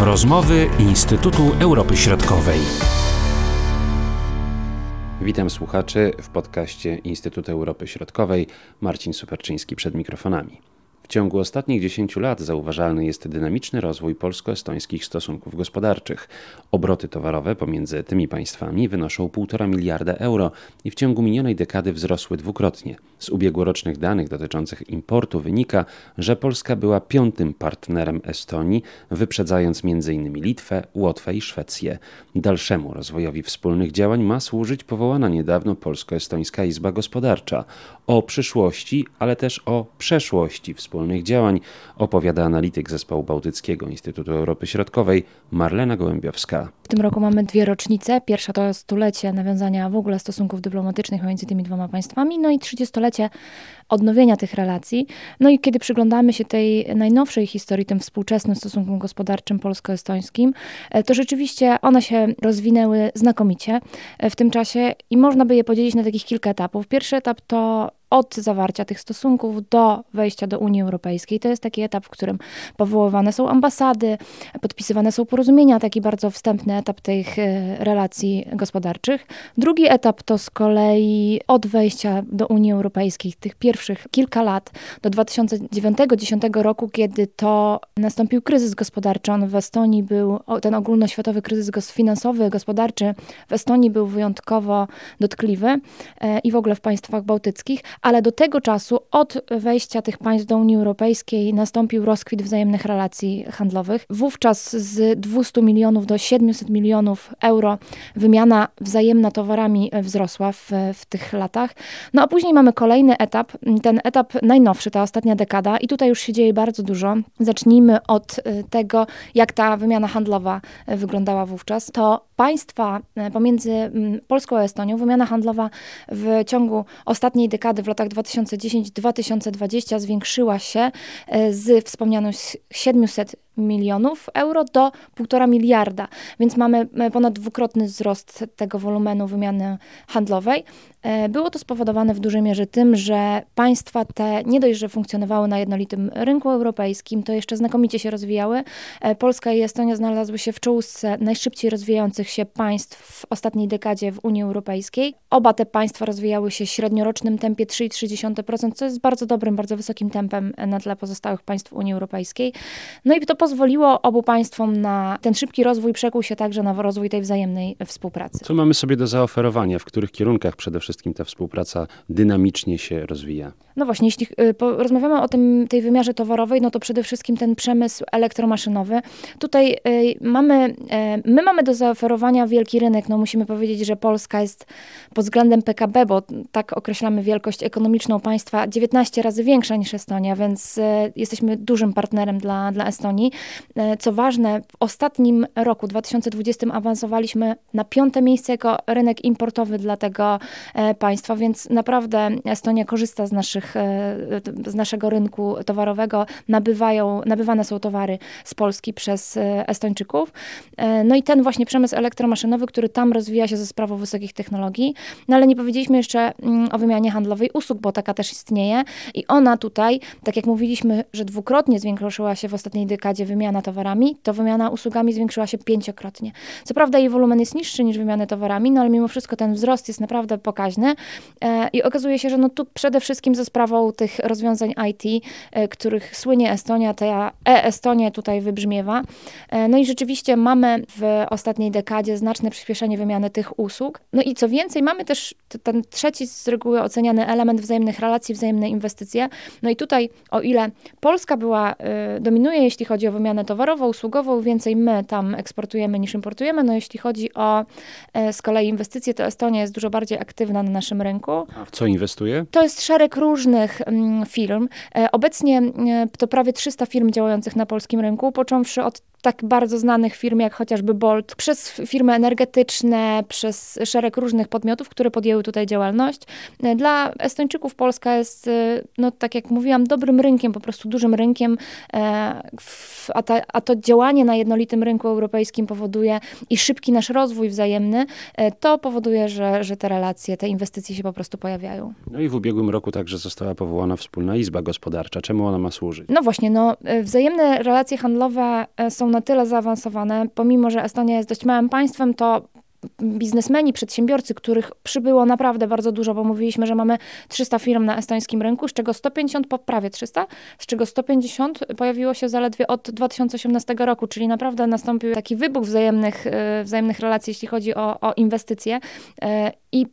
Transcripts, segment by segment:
Rozmowy Instytutu Europy Środkowej. Witam słuchaczy w podcaście Instytutu Europy Środkowej. Marcin Superczyński przed mikrofonami. W ciągu ostatnich 10 lat zauważalny jest dynamiczny rozwój polsko-estońskich stosunków gospodarczych. Obroty towarowe pomiędzy tymi państwami wynoszą 1,5 miliarda euro i w ciągu minionej dekady wzrosły dwukrotnie. Z ubiegłorocznych danych dotyczących importu wynika, że Polska była piątym partnerem Estonii, wyprzedzając m.in. Litwę, Łotwę i Szwecję. Dalszemu rozwojowi wspólnych działań ma służyć powołana niedawno Polsko-Estońska Izba Gospodarcza. O przyszłości, ale też o przeszłości wspólnych działań opowiada analityk Zespołu Bałtyckiego Instytutu Europy Środkowej Marlena Gołębiowska. W tym roku mamy dwie rocznice. Pierwsza to stulecie nawiązania w ogóle stosunków dyplomatycznych między tymi dwoma państwami, no i trzydziestolecie odnowienia tych relacji. No i kiedy przyglądamy się tej najnowszej historii, tym współczesnym stosunkom gospodarczym polsko-estońskim, e, to rzeczywiście one się rozwinęły znakomicie e, w tym czasie i można by je podzielić na takich kilka etapów. Pierwszy etap to od zawarcia tych stosunków do wejścia do Unii Europejskiej. To jest taki etap, w którym powoływane są ambasady, podpisywane są porozumienia, taki bardzo wstępny etap tych e, relacji gospodarczych. Drugi etap to z kolei od wejścia do Unii Europejskiej, tych pierwszych kilka lat, do 2009-2010 roku, kiedy to nastąpił kryzys gospodarczy. On w Estonii był, ten ogólnoświatowy kryzys finansowy, gospodarczy w Estonii był wyjątkowo dotkliwy e, i w ogóle w państwach bałtyckich, ale do tego czasu, od wejścia tych państw do Unii Europejskiej, nastąpił rozkwit wzajemnych relacji handlowych. Wówczas z 200 milionów do 700 milionów euro wymiana wzajemna towarami wzrosła w, w tych latach. No a później mamy kolejny etap, ten etap najnowszy, ta ostatnia dekada, i tutaj już się dzieje bardzo dużo. Zacznijmy od y, tego, jak ta wymiana handlowa y, wyglądała wówczas. To państwa y, pomiędzy mm, Polską a Estonią, wymiana handlowa w ciągu ostatniej dekady latach 2010-2020 zwiększyła się e, z wspomnianych 700 milionów euro do 1,5 miliarda, więc mamy e, ponad dwukrotny wzrost tego wolumenu wymiany handlowej. E, było to spowodowane w dużej mierze tym, że państwa te nie dość, że funkcjonowały na jednolitym rynku europejskim, to jeszcze znakomicie się rozwijały. E, Polska i Estonia znalazły się w czołówce najszybciej rozwijających się państw w ostatniej dekadzie w Unii Europejskiej. Oba te państwa rozwijały się średniorocznym tempie 3,3%, co jest bardzo dobrym, bardzo wysokim tempem na tle pozostałych państw Unii Europejskiej. No i to pozwoliło obu państwom na ten szybki rozwój, przekuł się także na rozwój tej wzajemnej współpracy. Co mamy sobie do zaoferowania? W których kierunkach przede wszystkim ta współpraca dynamicznie się rozwija? No właśnie, jeśli y, rozmawiamy o tym, tej wymiarze towarowej, no to przede wszystkim ten przemysł elektromaszynowy. Tutaj y, mamy, y, my mamy do zaoferowania wielki rynek. No musimy powiedzieć, że Polska jest pod względem PKB, bo tak określamy wielkość ekonomiczną państwa, 19 razy większa niż Estonia, więc jesteśmy dużym partnerem dla, dla Estonii. Co ważne, w ostatnim roku, 2020, awansowaliśmy na piąte miejsce jako rynek importowy dla tego państwa, więc naprawdę Estonia korzysta z naszych naszych, e, z naszego rynku towarowego nabywają, nabywane są towary z Polski przez e, Estończyków. E, no i ten właśnie przemysł elektromaszynowy, który tam rozwija się ze sprawą wysokich technologii. No ale nie powiedzieliśmy jeszcze mm, o wymianie handlowej usług, bo taka też istnieje i ona tutaj, tak jak mówiliśmy, że dwukrotnie zwiększyła się w ostatniej dekadzie wymiana towarami, to wymiana usługami zwiększyła się pięciokrotnie. Co prawda jej wolumen jest niższy niż wymiany towarami, no ale mimo wszystko ten wzrost jest naprawdę pokaźny i okazuje się, że no tu przede wszystkim ze sprawą sprawą tych rozwiązań IT, e, których słynie Estonia, ta e-Estonia tutaj wybrzmiewa. E, no i rzeczywiście mamy w ostatniej dekadzie znaczne przyspieszenie wymiany tych usług. No i co więcej, mamy też ten trzeci z reguły oceniany element wzajemnych relacji, wzajemne inwestycje. No i tutaj, o ile Polska była, e, dominuje, jeśli chodzi o wymianę towarową, usługową, więcej my tam eksportujemy niż importujemy. No jeśli chodzi o z kolei inwestycje, to Estonia jest dużo bardziej aktywna na naszym rynku. A w co inwestuje? To jest szereg różnych różnych mm, firm. E, obecnie e, to prawie 300 firm działających na polskim rynku, począwszy od tak bardzo znanych firm jak chociażby Bolt, przez firmy energetyczne, przez szereg różnych podmiotów, które podjęły tutaj działalność. E, dla Estończyków Polska jest, no tak jak mówiłam, dobrym rynkiem, po prostu dużym rynkiem, a, ta, a to działanie na jednolitym rynku europejskim powoduje i szybki nasz rozwój wzajemny, to powoduje, że, że te relacje, te inwestycje się po prostu pojawiają. No i w ubiegłym roku także została powołana wspólna izba gospodarcza. Czemu ona ma służyć? No właśnie, no, e, wzajemne relacje handlowe e, są na tyle zaawansowane, pomimo że Estonia jest dość małym państwem, to biznesmeni, przedsiębiorcy, których przybyło naprawdę bardzo dużo, bo mówiliśmy, że mamy 300 firm na estońskim rynku, z czego 150, po prawie 300, z czego 150 pojawiło się zaledwie od 2018 roku, czyli naprawdę nastąpił taki wybuch wzajemnych, e, wzajemnych relacji, jeśli chodzi o, o inwestycje. E, I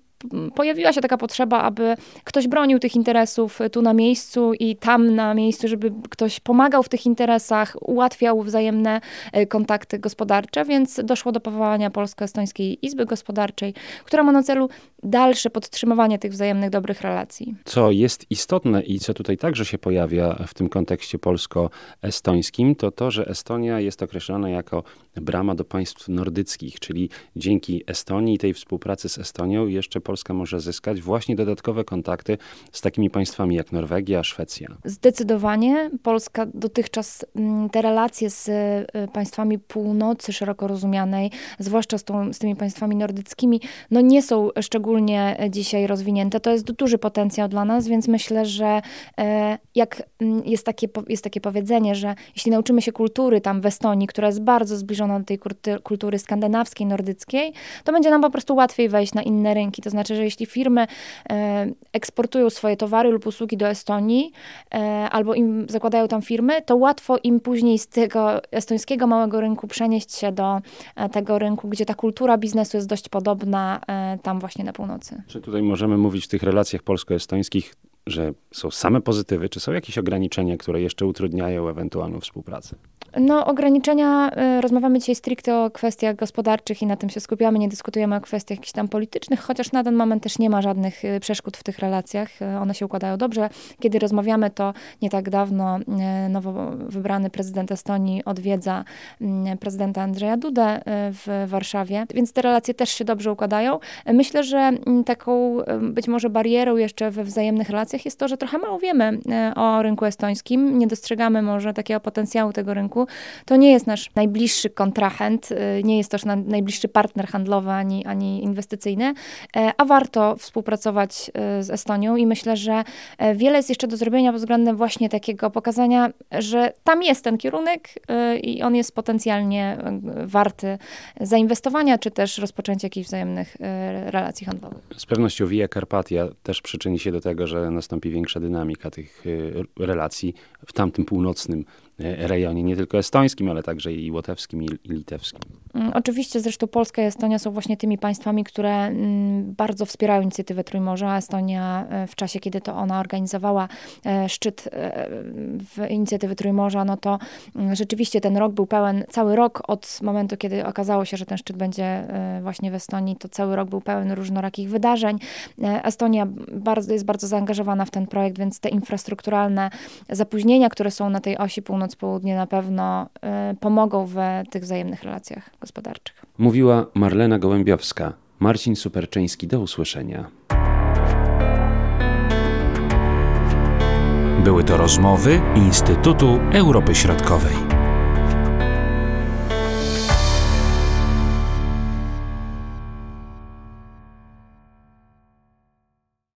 pojawiła się taka potrzeba, aby ktoś bronił tych interesów tu na miejscu i tam na miejscu, żeby ktoś pomagał w tych interesach, ułatwiał wzajemne e, kontakty gospodarcze, więc doszło do powołania Polsko-Estońskiej Izby Gospodarczej, która ma na celu dalsze podtrzymywanie tych wzajemnych dobrych relacji. Co jest istotne i co tutaj także się pojawia w tym kontekście polsko-estońskim, to to, że Estonia jest określana jako brama do państw nordyckich, czyli dzięki Estonii i tej współpracy z Estonią jeszcze Polska może zyskać właśnie dodatkowe kontakty z takimi państwami jak Norwegia, Szwecja. Zdecydowanie Polska dotychczas mm, te relacje z y, państwami północy szeroko rozumianej, zwłaszcza z, tą, z tymi państwami nordyckimi, no nie są szczególnie dzisiaj rozwinięte. To jest duży potencjał dla nas, więc myślę, że e, jak mm, jest takie, jest takie powiedzenie, że jeśli nauczymy się kultury tam w Estonii, która jest bardzo zbliżona do tej kultury skandynawskiej, nordyckiej, to będzie nam po prostu łatwiej wejść na inne rynki. To znaczy, że jeśli firmy e, eksportują swoje towary lub usługi do Estonii e, albo im zakładają tam firmy, to łatwo im później z tego estońskiego małego rynku przenieść się do e, tego rynku, gdzie ta kultura biznesu jest dość podobna tam właśnie na północy. Czy tutaj możemy mówić w tych relacjach polsko-estońskich że są same pozytywy, czy są jakieś ograniczenia, które jeszcze utrudniają ewentualną współpracę? No, ograniczenia, y, rozmawiamy dzisiaj stricte o kwestiach gospodarczych i na tym się skupiamy, nie dyskutujemy o kwestiach jakichś tam politycznych, chociaż na ten moment też nie ma żadnych y, przeszkód w tych relacjach. Y, one się układają dobrze. Kiedy rozmawiamy, to nie tak dawno nowo wybrany prezydent Estonii odwiedza mm, prezydenta Andrzeja Dudę w Warszawie, więc te relacje też się dobrze układają. Myślę, że mm, taką być może barierą jeszcze we wzajemnych relacjach jest to, że trochę mało wiemy o rynku estońskim, nie dostrzegamy może takiego potencjału tego rynku, to nie jest nasz najbliższy kontrahent, y, nie jest też najbliższy partner handlowy ani, ani inwestycyjny, e, a warto współpracować y, z Estonią i myślę, że e, wiele jest jeszcze do zrobienia pod względem właśnie takiego pokazania, że tam jest ten kierunek y, i on jest potencjalnie warty zainwestowania, czy też rozpoczęcia jakichś wzajemnych relacji handlowych. Z pewnością Via Carpatia też przyczyni się do tego, że nastąpi większa dynamika tych relacji w tamtym północnym rejonie, nie tylko estońskim, ale także i łotewskim i litewskim. Mm, oczywiście, zresztą Polska i Estonia są właśnie tymi państwami, które mm, bardzo wspierają inicjatywę Trójmorza. Estonia e, w czasie, kiedy to ona organizowała e, szczyt w inicjatywy Trójmorza, no to mm, rzeczywiście ten rok był pełen, cały rok od momentu, kiedy okazało się, że ten szczyt będzie właśnie w Estonii, to cały rok był pełen różnorakich wydarzeń. Estonia bardzo, jest bardzo zaangażowana w ten projekt, więc te infrastrukturalne zapóźnienia, które są na tej osi północ-południe na pewno pomogą w tych wzajemnych relacjach gospodarczych. Mówiła Marlena Gołębiowska. Marcin Superczyński, do usłyszenia. Były to rozmowy Instytutu Europy Środkowej.